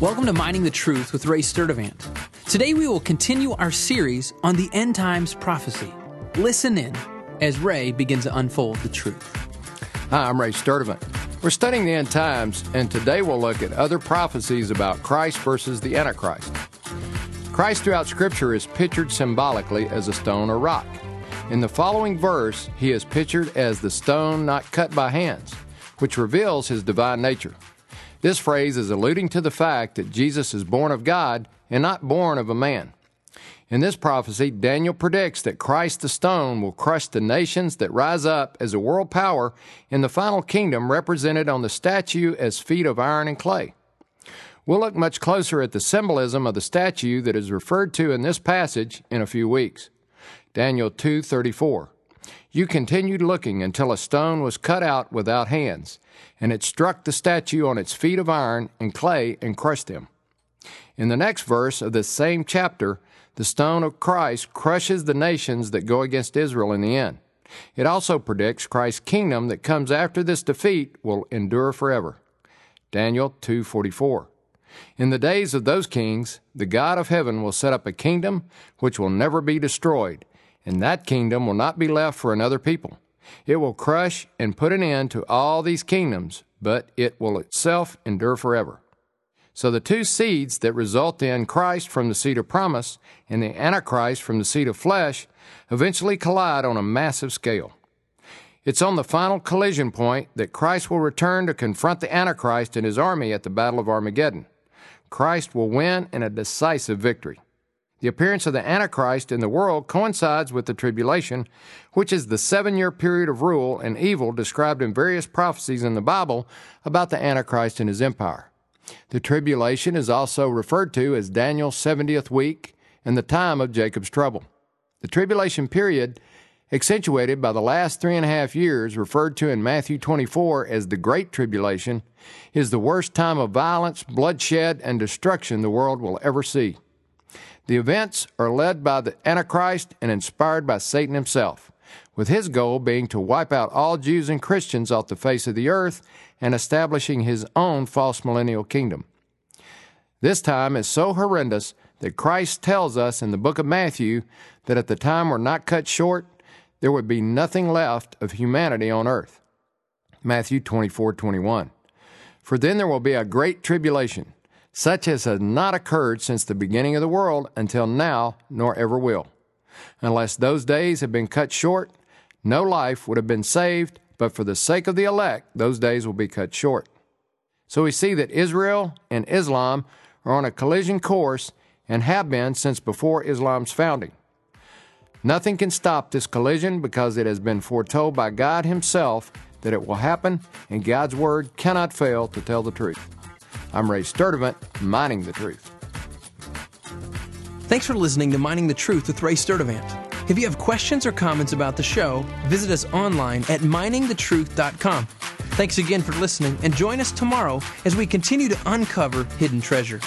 Welcome to Mining the Truth with Ray Sturdivant. Today we will continue our series on the end times prophecy. Listen in as Ray begins to unfold the truth. Hi, I'm Ray Sturdivant. We're studying the end times, and today we'll look at other prophecies about Christ versus the Antichrist. Christ throughout Scripture is pictured symbolically as a stone or rock. In the following verse, he is pictured as the stone not cut by hands, which reveals his divine nature. This phrase is alluding to the fact that Jesus is born of God and not born of a man. In this prophecy, Daniel predicts that Christ the stone will crush the nations that rise up as a world power in the final kingdom represented on the statue as feet of iron and clay. We'll look much closer at the symbolism of the statue that is referred to in this passage in a few weeks. Daniel 2:34 you continued looking until a stone was cut out without hands, and it struck the statue on its feet of iron and clay and crushed him. In the next verse of this same chapter, the stone of Christ crushes the nations that go against Israel in the end. It also predicts Christ's kingdom that comes after this defeat will endure forever. Daniel 2:44. In the days of those kings, the God of heaven will set up a kingdom which will never be destroyed, and that kingdom will not be left for another people. It will crush and put an end to all these kingdoms, but it will itself endure forever. So the two seeds that result in Christ from the seed of promise and the Antichrist from the seed of flesh eventually collide on a massive scale. It's on the final collision point that Christ will return to confront the Antichrist and his army at the Battle of Armageddon. Christ will win in a decisive victory. The appearance of the Antichrist in the world coincides with the tribulation, which is the seven year period of rule and evil described in various prophecies in the Bible about the Antichrist and his empire. The tribulation is also referred to as Daniel's 70th week and the time of Jacob's trouble. The tribulation period, accentuated by the last three and a half years, referred to in Matthew 24 as the Great Tribulation, is the worst time of violence, bloodshed, and destruction the world will ever see. The events are led by the Antichrist and inspired by Satan himself, with his goal being to wipe out all Jews and Christians off the face of the earth and establishing his own false millennial kingdom. This time is so horrendous that Christ tells us in the book of Matthew that at the time we're not cut short, there would be nothing left of humanity on earth. Matthew 24 21. For then there will be a great tribulation such as has not occurred since the beginning of the world until now, nor ever will. Unless those days had been cut short, no life would have been saved, but for the sake of the elect, those days will be cut short. So we see that Israel and Islam are on a collision course and have been since before Islam's founding. Nothing can stop this collision because it has been foretold by God Himself that it will happen, and God's Word cannot fail to tell the truth. I'm Ray Sturdivant, Mining the Truth. Thanks for listening to Mining the Truth with Ray Sturdivant. If you have questions or comments about the show, visit us online at miningthetruth.com. Thanks again for listening, and join us tomorrow as we continue to uncover hidden treasure.